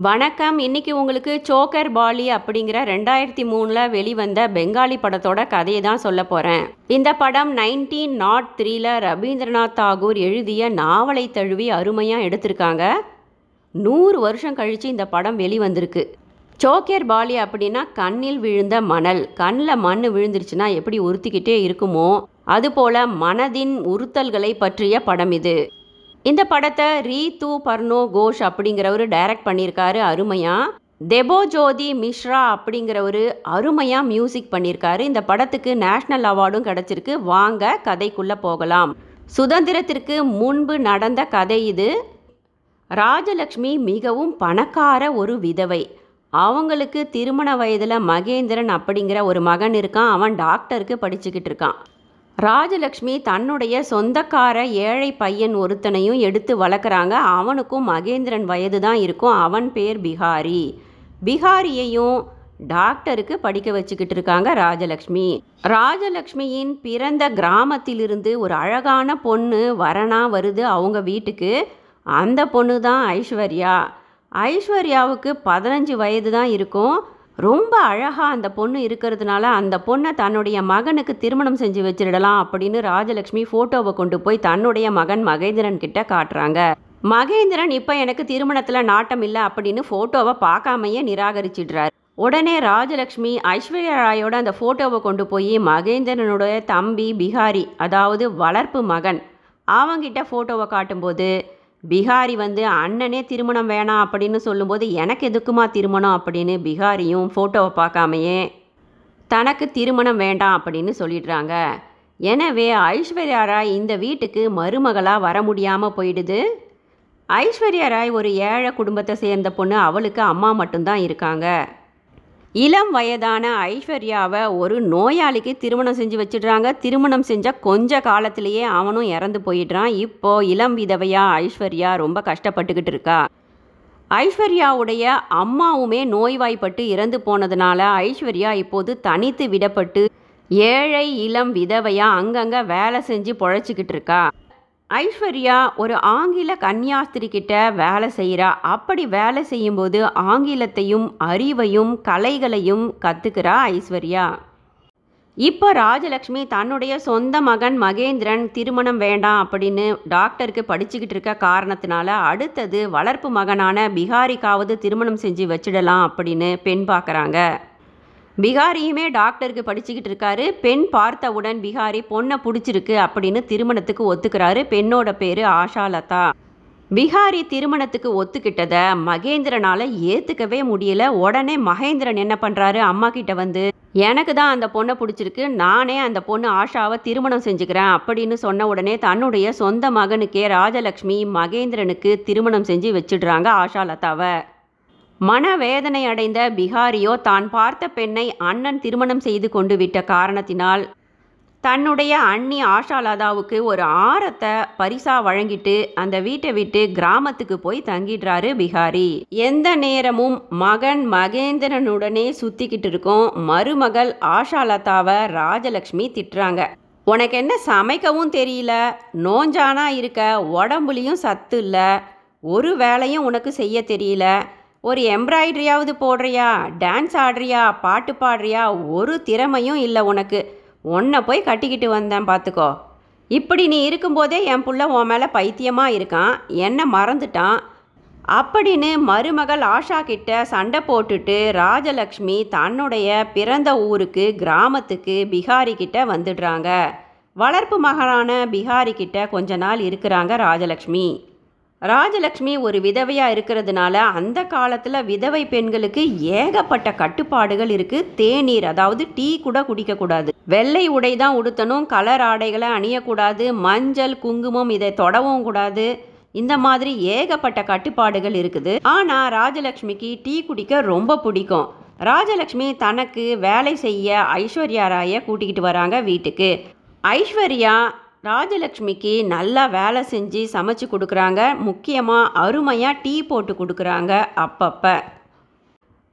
வணக்கம். இன்னைக்கு உங்களுக்கு சோக்கர் பாலி அப்படிங்கிற ரெண்டாயிரத்தி மூணில் வெளிவந்த பெங்காலி படத்தோட கதையை தான் சொல்ல போகிறேன் இந்த படம் நைன்டீன் நாட் த்ரீல ரவீந்திரநாத் தாகூர் எழுதிய நாவலை தழுவி அருமையாக எடுத்திருக்காங்க. நூறு வருஷம் கழித்து இந்த படம் வெளிவந்திருக்கு. சோக்கர் பாலி அப்படின்னா கண்ணில் விழுந்த மணல். கண்ணில் மண் விழுந்துருச்சுன்னா எப்படி உறுத்திக்கிட்டே இருக்குமோ? அதுபோல மனதின் உறுத்தல்களை பற்றிய படம் இது. இந்த படத்தை ரீது பர்னோ கோஷ் அப்படிங்கிறவர் டைரக்ட் பண்ணியிருக்காரு அருமையாக தெபோ ஜோதி மிஸ்ரா அப்படிங்கிறவர் அருமையாக மியூசிக் பண்ணியிருக்காரு. இந்த படத்துக்கு நேஷ்னல் அவார்டும் கிடச்சிருக்கு. வாங்க கதைக்குள்ளே போகலாம். சுதந்திரத்திற்கு முன்பு நடந்த கதை இது. ராஜலக்ஷ்மி மிகவும் பணக்கார ஒரு விதவை. அவங்களுக்கு திருமண வயதில் மகேந்திரன் அப்படிங்கிற ஒரு மகன் இருக்கான். அவன் டாக்டருக்கு படிச்சுக்கிட்டு இருக்கான். ராஜலக்ஷ்மி தன்னுடைய சொந்தக்கார ஏழை பையன் ஒருத்தனையும் எடுத்து வளர்க்குறாங்க. அவனுக்கும் மகேந்திரன் வயது தான் இருக்கும். அவன் பேர் பிகாரி பிகாரியையும் டாக்டருக்கு படிக்க வச்சுக்கிட்டு இருக்காங்க ராஜலக்ஷ்மி. ராஜலக்ஷ்மியின் பிறந்த கிராமத்திலிருந்து ஒரு அழகான பொண்ணு வரனா வருது அவங்க வீட்டுக்கு. அந்த பொண்ணு தான் ஐஸ்வர்யா. ஐஸ்வர்யாவுக்கு பதினஞ்சு வயது தான் இருக்கும். ரொம்ப அழகாக அந்த பொண்ணு இருக்கிறதுனால அந்த பொண்ணை தன்னுடைய மகனுக்கு திருமணம் செஞ்சு வச்சிடலாம் அப்படின்னு ராஜலக்ஷ்மி ஃபோட்டோவை கொண்டு போய் தன்னுடைய மகன் மகேந்திரன் கிட்ட காட்டுறாங்க. மகேந்திரன் இப்போ எனக்கு திருமணத்தில் நாட்டம் இல்லை அப்படின்னு ஃபோட்டோவை பார்க்காமையே நிராகரிச்சிடுறார். உடனே ராஜலக்ஷ்மி ஐஸ்வர்யா ராயோட அந்த ஃபோட்டோவை கொண்டு போய் மகேந்திரனுடைய தம்பி பிகாரி அதாவது வளர்ப்பு மகன் அவங்கிட்ட ஃபோட்டோவை காட்டும்போது பிகாரி வந்து அண்ணனே திருமணம் வேணாம் அப்படின்னு சொல்லும்போது எனக்கு எதுக்குமா திருமணம்? அப்படின்னு பிகாரியும் ஃபோட்டோவை பார்க்காமையே தனக்கு திருமணம் வேண்டாம் அப்படின்னு சொல்லிடுறாங்க. எனவே ஐஸ்வர்யா ராய் இந்த வீட்டுக்கு மருமகளாக வர முடியாமல் போயிடுது. ஐஸ்வர்யா ராய் ஒரு ஏழை குடும்பத்தை சேர்ந்த பொண்ணு அவளுக்கு அம்மா மட்டும்தான் இருக்காங்க. இளம் வயதான ஐஸ்வர்யாவை ஒரு நோயாளிக்கு திருமணம் செஞ்சு வச்சிடுறாங்க. திருமணம் செஞ்ச கொஞ்ச காலத்திலேயே அவனும் இறந்து போயிடுறான். இப்போ இளம் விதவையா ஐஸ்வர்யா ரொம்ப கஷ்டப்பட்டுக்கிட்டு இருக்கா. ஐஸ்வர்யாவுடைய அம்மாவுமே நோய்வாய்ப்பட்டு இறந்து போனதுனால ஐஸ்வர்யா இப்போது தனித்து விடப்பட்டு ஏழை இளம் விதவையா அங்கங்கே வேலை செஞ்சு பொழைச்சிக்கிட்டு இருக்கா. ஐஸ்வர்யா ஒரு ஆங்கில கன்னியாஸ்திரி கிட்ட வேலை செய்கிறா அப்படி வேலை செய்யும்போது ஆங்கிலத்தையும் அறிவையும் கலைகளையும் கற்றுக்கிறா ஐஸ்வர்யா. இப்போ ராஜலக்ஷ்மி தன்னுடைய சொந்த மகன் மகேந்திரன் திருமணம் வேண்டாம் அப்படின்னு டாக்டருக்கு படிச்சுக்கிட்டு இருக்க காரணத்தினால அடுத்தது வளர்ப்பு மகனான பிகாரிக்காவது திருமணம் செஞ்சு வச்சிடலாம் அப்படின்னு பெண் பார்க்குறாங்க பிகாரியுமே டாக்டருக்கு படிச்சுக்கிட்டு இருக்காரு. பெண் பார்த்தவுடன் பிகாரி பொண்ணை பிடிச்சிருக்கு அப்படின்னு திருமணத்துக்கு ஒத்துக்கிறாரு. பெண்ணோட பேர் ஆஷாலதா. பிகாரி திருமணத்துக்கு ஒத்துக்கிட்டதை மகேந்திரனால் ஏற்றுக்கவே முடியல. உடனே மகேந்திரன் என்ன பண்ணுறாரு அம்மா கிட்ட வந்து எனக்கு தான் அந்த பொண்ணை பிடிச்சிருக்கு. நானே அந்த பொண்ணு ஆஷாவை திருமணம் செஞ்சுக்கிறேன் அப்படின்னு சொன்ன உடனே தன்னுடைய சொந்த மகனுக்கே ராஜலக்ஷ்மி மகேந்திரனுக்கு திருமணம் செஞ்சு வச்சிடுறாங்க ஆஷாலதாவை. மனவேதனை அடைந்த பிகாரியோ தான் பார்த்த பெண்ணை அண்ணன் திருமணம் செய்து கொண்டு விட்ட காரணத்தினால் தன்னுடைய அண்ணி ஆஷாலதாவுக்கு ஒரு ஆரத்தை பரிசா வழங்கிட்டு அந்த வீட்டை விட்டு கிராமத்துக்கு போய் தங்கிடுறாரு பிகாரி. எந்த நேரமும் மகன் மகேந்திரனுடனே சுத்திக்கிட்டு இருக்கும். மருமகள் ஆஷாலதாவை ராஜலக்ஷ்மி திட்டுறாங்க. உனக்கு என்ன சமைக்கவும் தெரியல? நோஞ்சானா இருக்க? உடம்புலையும் சத்து இல்லை. ஒரு வேலையும் உனக்கு செய்ய தெரியல. ஒரு எம்ப்ராய்டரியாவது போடுறியா டான்ஸ் ஆடுறியா பாட்டு பாடுறியா ஒரு திறமையும் இல்லை உனக்கு. உன்னை போய் கட்டிக்கிட்டு வந்தேன் பார்த்துக்கோ இப்படி நீ இருக்கும்போதே என் புள்ள உன் மேலே பைத்தியமாக இருக்கான் என்ன மறந்துட்டான். அப்படின்னு மருமகள் ஆஷா கிட்ட சண்டை போட்டுட்டு ராஜலக்ஷ்மி தன்னுடைய பிறந்த ஊருக்கு கிராமத்துக்கு பிகாரி கிட்ட வந்துடுறாங்க. வளர்ப்பு மகனான பிகாரி கிட்ட கொஞ்ச நாள் இருக்கிறாங்க ராஜலக்ஷ்மி. ராஜலக்ஷ்மி ஒரு விதவையாக இருக்கிறதுனால அந்த காலத்தில் விதவை பெண்களுக்கு ஏகப்பட்ட கட்டுப்பாடுகள் இருக்குது தேநீர் அதாவது டீ கூட குடிக்கக்கூடாது வெள்ளை உடை தான் உடுத்தணும். கலர் ஆடைகளை அணியக்கூடாது. மஞ்சள் குங்குமம் இதை தொடவும் கூடாது. இந்த மாதிரி ஏகப்பட்ட கட்டுப்பாடுகள் இருக்குது. ஆனால் ராஜலக்ஷ்மிக்கு டீ குடிக்க ரொம்ப பிடிக்கும். ராஜலக்ஷ்மி தனக்கு வேலை செய்ய ஐஸ்வர்யா ராயை கூட்டிக்கிட்டு வராங்க வீட்டுக்கு. ஐஸ்வர்யா ராஜலக்ஷ்மிக்கு நல்லா வேலை செஞ்சு சமைச்சு கொடுக்குறாங்க. முக்கியமாக அருமையாக டீ போட்டு கொடுக்குறாங்க அப்பப்போ.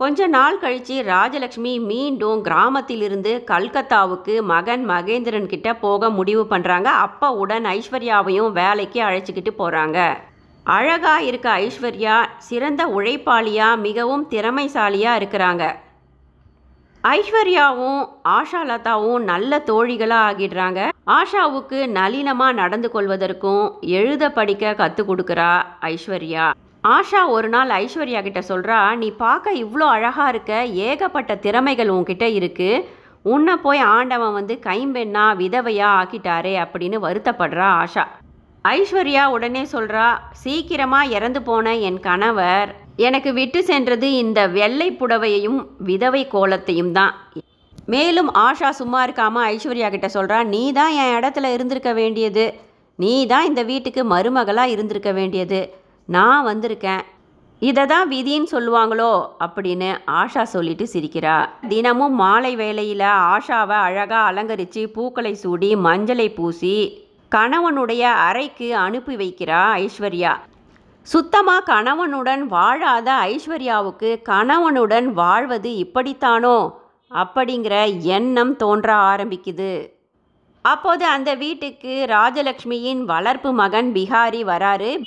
கொஞ்ச நாள் கழித்து ராஜலக்ஷ்மி மீண்டும் கிராமத்திலிருந்து கல்கத்தாவுக்கு மகன் மகேந்திரன் கிட்ட போக முடிவு பண்ணுறாங்க அப்போ உடன் ஐஸ்வர்யாவையும் வேலைக்கு அழைச்சிக்கிட்டு போகிறாங்க அழகாக இருக்க ஐஸ்வர்யா சிறந்த உழைப்பாளியாக மிகவும் திறமைசாலியாக இருக்கிறாங்க. ஐஸ்வர்யாவும் ஆஷா லதாவும் நல்ல தோழிகளாக ஆகிடுறாங்க. ஆஷாவுக்கு நளினமாக நடந்து கொள்வதற்கும் எழுத படிக்க கற்றுக் கொடுக்குறா ஐஸ்வர்யா. ஆஷா ஒரு நாள் ஐஸ்வர்யா கிட்ட சொல்கிறா நீ பார்க்க இவ்வளோ அழகாக இருக்க ஏகப்பட்ட திறமைகள் உன்கிட்ட இருக்குது உன்னை போய் ஆண்டவன் வந்து கைம்பெண்ணா விதவையா ஆக்கிட்டாரே அப்படின்னு வருத்தப்படுறா ஆஷா. ஐஸ்வர்யா உடனே சொல்கிறா சீக்கிரமாக இறந்து போன என் கணவர் எனக்கு விட்டு சென்றது இந்த வெள்ளை புடவையையும் விதவை கோலத்தையும் தான். மேலும் ஆஷா சும்மா இருக்காமல் ஐஸ்வர்யா கிட்ட சொல்கிறா நீ தான் என் இடத்துல இருந்திருக்க வேண்டியது. நீ தான் இந்த வீட்டுக்கு மருமகளாக இருந்திருக்க வேண்டியது. நான் வந்திருக்கேன். இதை தான் விதின்னு சொல்லுவாங்களோ? அப்படின்னு ஆஷா சொல்லிட்டு சிரிக்கிறா. தினமும் மாலை வேளையில் ஆஷாவை அழகாக அலங்கரித்து பூக்களை சூடி மஞ்சளை பூசி கணவனுடைய அறைக்கு அனுப்பி வைக்கிறா ஐஸ்வர்யா. சுத்தமாக கணவனுடன் வாழாத ஐஸ்வர்யாவுக்கு கணவனுடன் வாழ்வது இப்படித்தானோ? அப்படிங்கிற எண்ணம் தோன்ற ஆரம்பிக்குது. அப்போது அந்த வீட்டுக்கு ராஜலக்ஷ்மியின் வளர்ப்பு மகன் பிகாரி வராரு.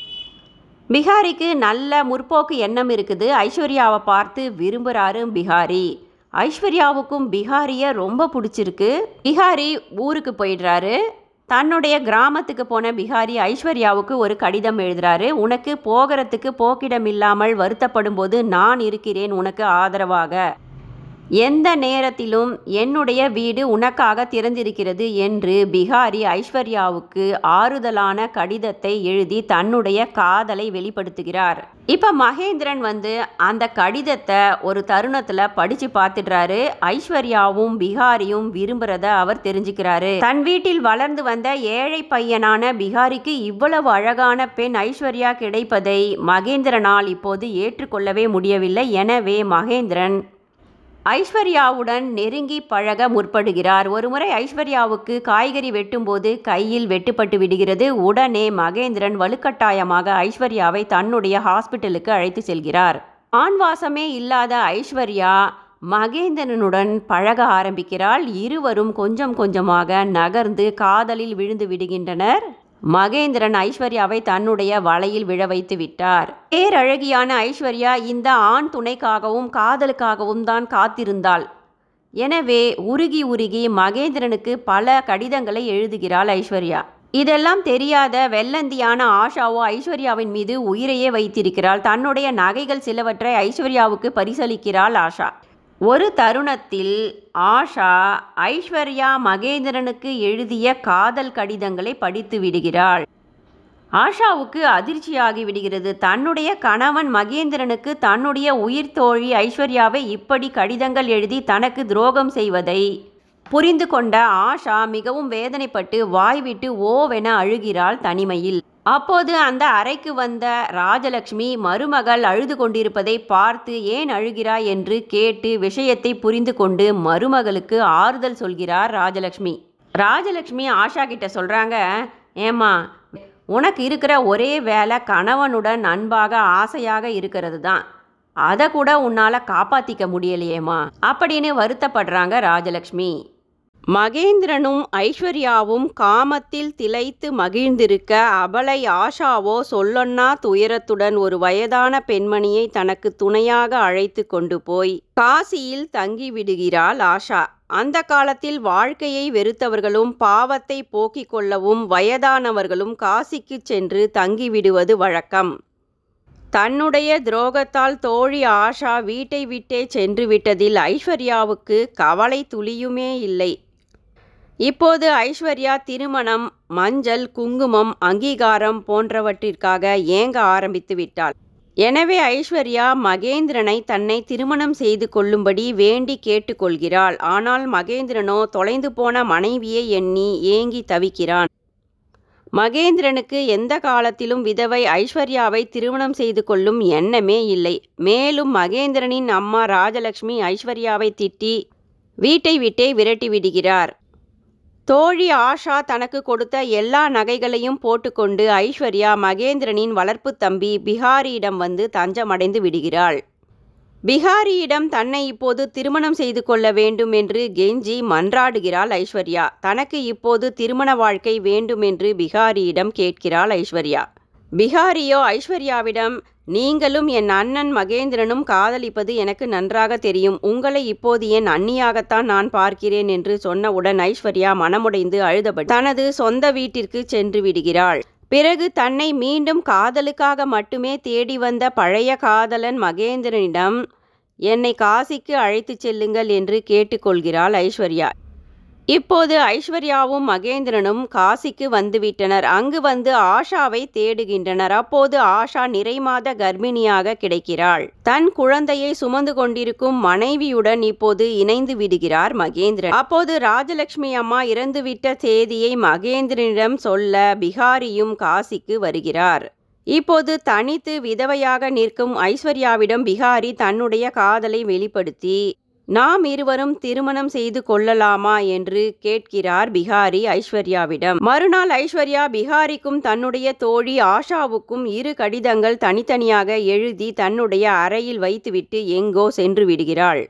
பிகாரிக்கு நல்ல முற்போக்கு எண்ணம் இருக்குது. ஐஸ்வர்யாவை பார்த்து விரும்புகிறாரு பிகாரி. ஐஸ்வர்யாவுக்கும் பிகாரியை ரொம்ப பிடிச்சிருக்கு. பிகாரி ஊருக்கு போயிடுறாரு. தன்னுடைய கிராமத்துக்கு போன பிகாரி ஐஸ்வர்யாவுக்கு ஒரு கடிதம் எழுதுறாரு. உனக்கு போகிறதுக்கு போக்கிடம் இல்லாமல் வருத்தப்படும் போது நான் இருக்கிறேன். உனக்கு ஆதரவாக. எந்த நேரத்திலும் என்னுடைய வீடு உனக்காக திறந்திருக்கிறது என்று பிகாரி ஐஸ்வர்யாவுக்கு ஆறுதலான கடிதத்தை எழுதி தன்னுடைய காதலை வெளிப்படுத்துகிறார். இப்போ மகேந்திரன் வந்து அந்த கடிதத்தை ஒரு தருணத்தில் படித்து பார்த்துடுறாரு. ஐஸ்வர்யாவும் பிகாரியும் விரும்புகிறத அவர் தெரிஞ்சுக்கிறாரு. தன் வீட்டில் வளர்ந்து வந்த ஏழை பையனான பிகாரிக்கு இவ்வளவு அழகான பெண் ஐஸ்வர்யா கிடைப்பதை மகேந்திரனால் இப்போது ஏற்றுக்கொள்ளவே முடியவில்லை. எனவே மகேந்திரன் ஐஸ்வர்யாவுடன் நெருங்கி பழக முற்படுகிறார். ஒருமுறை ஐஸ்வர்யாவுக்கு காய்கறி வெட்டும்போது கையில் வெட்டுப்பட்டு விடுகிறது. உடனே மகேந்திரன் வலுக்கட்டாயமாக ஐஸ்வர்யாவை தன்னுடைய ஹாஸ்பிட்டலுக்கு அழைத்து செல்கிறார். ஆண்வாசமே இல்லாத ஐஸ்வர்யா மகேந்திரனுடன் பழக ஆரம்பிக்கிறாள். இருவரும் கொஞ்சம் கொஞ்சமாக நகர்ந்து காதலில் விழுந்து விடுகின்றனர். மகேந்திரன் ஐஸ்வர்யாவை தன்னுடைய வலையில் விழ வைத்து விட்டார். பேரழகியான ஐஸ்வர்யா இந்த ஆண் துணைக்காகவும் காதலுக்காகவும் தான் காத்திருந்தாள். எனவே உருகி உருகி மகேந்திரனுக்கு பல கடிதங்களை எழுதுகிறாள் ஐஸ்வர்யா. இதெல்லாம் தெரியாத வெள்ளந்தியான ஆஷாவோ ஐஸ்வர்யாவின் மீது உயிரையே வைத்திருக்கிறாள். தன்னுடைய நகைகள் சிலவற்றை ஐஸ்வர்யாவுக்கு பரிசளிக்கிறாள் ஆஷா. ஒரு தருணத்தில் ஆஷா ஐஸ்வர்யா மகேந்திரனுக்கு எழுதிய காதல் கடிதங்களை படித்து விடுகிறாள். ஆஷாவுக்கு அதிர்ச்சியாகி விடுகிறது. தன்னுடைய கணவன் மகேந்திரனுக்கு தன்னுடைய உயிர் தோழி ஐஸ்வர்யாவை இப்படி கடிதங்கள் எழுதி தனக்கு துரோகம் செய்வதை புரிந்து கொண்ட ஆஷா மிகவும் வேதனைப்பட்டு வாய்விட்டு ஓவென அழுகிறாள் தனிமையில். அப்போது அந்த அறைக்கு வந்த ராஜலக்ஷ்மி மருமகள் அழுது கொண்டிருப்பதை பார்த்து ஏன் அழுகிறாய் என்று கேட்டு விஷயத்தை புரிந்து கொண்டு மருமகளுக்கு ஆறுதல் சொல்கிறார் ராஜலக்ஷ்மி. ராஜலக்ஷ்மி ஆஷா கிட்ட சொல்கிறாங்க ஏம்மா உனக்கு இருக்கிற ஒரே வேலை கணவனுடன் அன்பாக ஆசையாக இருக்கிறது தான். அதை கூட உன்னால் காப்பாற்றிக்க முடியலையேம்மா அப்படின்னு வருத்தப்படுறாங்க ராஜலக்ஷ்மி. மகேந்திரனும் ஐஸ்வர்யாவும் காமத்தில் திளைத்து மகிழ்ந்திருக்க அபலை ஆஷாவோ சொல்லொன்னா துயரத்துடன் ஒரு வயதான பெண்மணியை தனக்கு துணையாக அழைத்து கொண்டு போய் காசியில் தங்கிவிடுகிறாள் ஆஷா. அந்த காலத்தில் வாழ்க்கையை வெறுத்தவர்களும் பாவத்தை போக்கிக் கொள்ளவும் வயதானவர்களும் காசிக்கு சென்று தங்கிவிடுவது வழக்கம். தன்னுடைய துரோகத்தால் தோழி ஆஷா வீட்டை விட்டே சென்று விட்டதில் ஐஸ்வர்யாவுக்கு கவலை துளியுமே இல்லை. இப்போது ஐஸ்வர்யா திருமணம் மஞ்சள் குங்குமம் அங்கீகாரம் போன்றவற்றிற்காக ஏங்க ஆரம்பித்து விட்டாள். எனவே ஐஸ்வர்யா மகேந்திரனை தன்னை திருமணம் செய்து கொள்ளும்படி வேண்டி கேட்டுக்கொள்கிறாள் ஆனால் மகேந்திரனோ தொலைந்து போன மனைவியை எண்ணி ஏங்கி தவிக்கிறான். மகேந்திரனுக்கு எந்த காலத்திலும் விதவை ஐஸ்வர்யாவை திருமணம் செய்து கொள்ளும் எண்ணமே இல்லை. மேலும் மகேந்திரனின் அம்மா ராஜலட்சுமி ஐஸ்வர்யாவை திட்டி வீட்டை விட்டே விரட்டி விடுகிறார். தோழி ஆஷா தனக்கு கொடுத்த எல்லா நகைகளையும் போட்டுக்கொண்டு ஐஸ்வர்யா மகேந்திரனின் வளர்ப்பு தம்பி பிஹாரியிடம் வந்து தஞ்சமடைந்து விடுகிறாள். பிஹாரியிடம் தன்னை இப்போது திருமணம் செய்து கொள்ள வேண்டும் என்று கெஞ்சி மன்றாடுகிறாள் ஐஸ்வர்யா. தனக்கு இப்போது திருமண வாழ்க்கை வேண்டும் என்று பிஹாரியிடம் கேட்கிறாள் ஐஸ்வர்யா. பிகாரியோ ஐஸ்வர்யாவிடம் நீங்களும் என் அண்ணன் மகேந்திரனும் காதலிப்பது எனக்கு நன்றாக தெரியும். உங்களை இப்போது என் அண்ணியாகத்தான் நான் பார்க்கிறேன் என்று சொன்னவுடன் ஐஸ்வர்யா மனமுடைந்து அழுதபடி தனது சொந்த வீட்டிற்கு சென்று விடுகிறாள். பிறகு தன்னை மீண்டும் காதலுக்காக மட்டுமே தேடி வந்த பழைய காதலன் மகேந்திரனிடம் என்னை காசிக்கு அழைத்துச் செல்லுங்கள் என்று கேட்டுக்கொள்கிறாள் ஐஸ்வர்யா. இப்போது ஐஸ்வர்யாவும் மகேந்திரனும் காசிக்கு வந்துவிட்டனர். அங்கு வந்து ஆஷாவை தேடுகின்றனர். அப்போது ஆஷா நிறைமாத கர்ப்பிணியாக கிடைக்கிறாள். தன் குழந்தையை சுமந்து கொண்டிருக்கும் மனைவியுடன் இப்போது இணைந்து விடுகிறார் மகேந்திரன். அப்போது ராஜலட்சுமி அம்மா இறந்துவிட்ட செய்தியை மகேந்திரனிடம் சொல்ல பிகாரியும் காசிக்கு வருகிறார். இப்போது தனித்து விதவையாக நிற்கும் ஐஸ்வர்யாவிடம் பிகாரி தன்னுடைய காதலை வெளிப்படுத்தி நாம் இருவரும் திருமணம் செய்து கொள்ளலாமா என்று கேட்கிறார் பிகாரி ஐஸ்வர்யாவிடம். மறுநாள் ஐஸ்வர்யா பிகாரிக்கும் தன்னுடைய தோழி ஆஷாவுக்கும் இரு கடிதங்கள் தனித்தனியாக எழுதி தன்னுடைய அறையில் வைத்துவிட்டு எங்கோ சென்று விடுகிறாள்.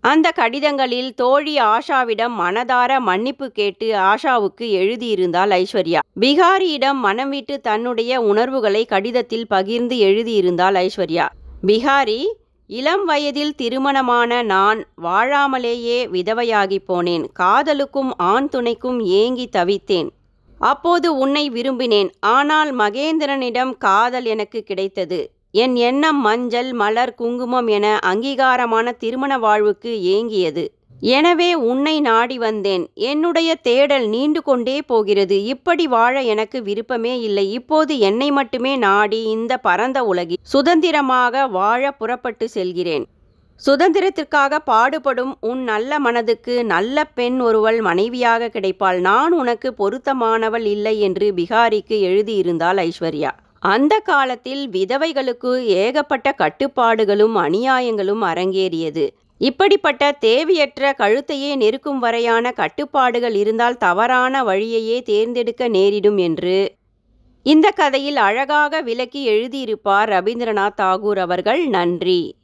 அந்த கடிதங்களில் தோழி ஆஷாவிடம் மனதார மன்னிப்பு கேட்டு ஆஷாவுக்கு எழுதியிருந்தாள் ஐஸ்வர்யா. பிகாரியிடம் மனம் விட்டு தன்னுடைய உணர்வுகளை கடிதத்தில் பகிர்ந்து எழுதியிருந்தாள் ஐஸ்வர்யா. பிகாரி இளம் வயதில் திருமணமான நான் வாழாமலேயே விதவையாகி போனேன். காதலுக்கும் ஆண் துணைக்கும் ஏங்கி தவித்தேன். அப்போது உன்னை விரும்பினேன். ஆனால் மகேந்திரனிடம் காதல் எனக்கு கிடைத்தது. என் எண்ணம் மஞ்சள் மலர் குங்குமம் என அங்கீகாரமான திருமண வாழ்வுக்கு ஏங்கியது. எனவே உன்னை நாடி வந்தேன். என்னுடைய தேடல் நீண்டு கொண்டே போகிறது. இப்படி வாழ எனக்கு விருப்பமே இல்லை. இப்போது என்னை மட்டுமே நாடி இந்த பரந்த உலகில் சுதந்திரமாக வாழ புறப்பட்டு செல்கிறேன். சுதந்திரத்திற்காக பாடுபடும் உன் நல்ல மனதுக்கு நல்ல பெண் ஒருவள் மனைவியாக கிடைப்பாள். நான் உனக்கு பொருத்தமானவள் இல்லை என்று பிகாரிக்கு எழுதியிருந்தாள் ஐஸ்வர்யா. அந்த காலத்தில் விதவைகளுக்கு ஏகப்பட்ட கட்டுப்பாடுகளும் அநியாயங்களும் அரங்கேறியது. இப்படிப்பட்ட தேவையற்ற கழுத்தையே நெருக்கும் வரையான கட்டுப்பாடுகள் இருந்தால் தவறான வழியையே தேர்ந்தெடுக்க நேரிடும் என்று இந்த கதையில் அழகாக விளக்கி எழுதியிருப்பார் ரவீந்திரநாத் தாகூர் அவர்கள். நன்றி.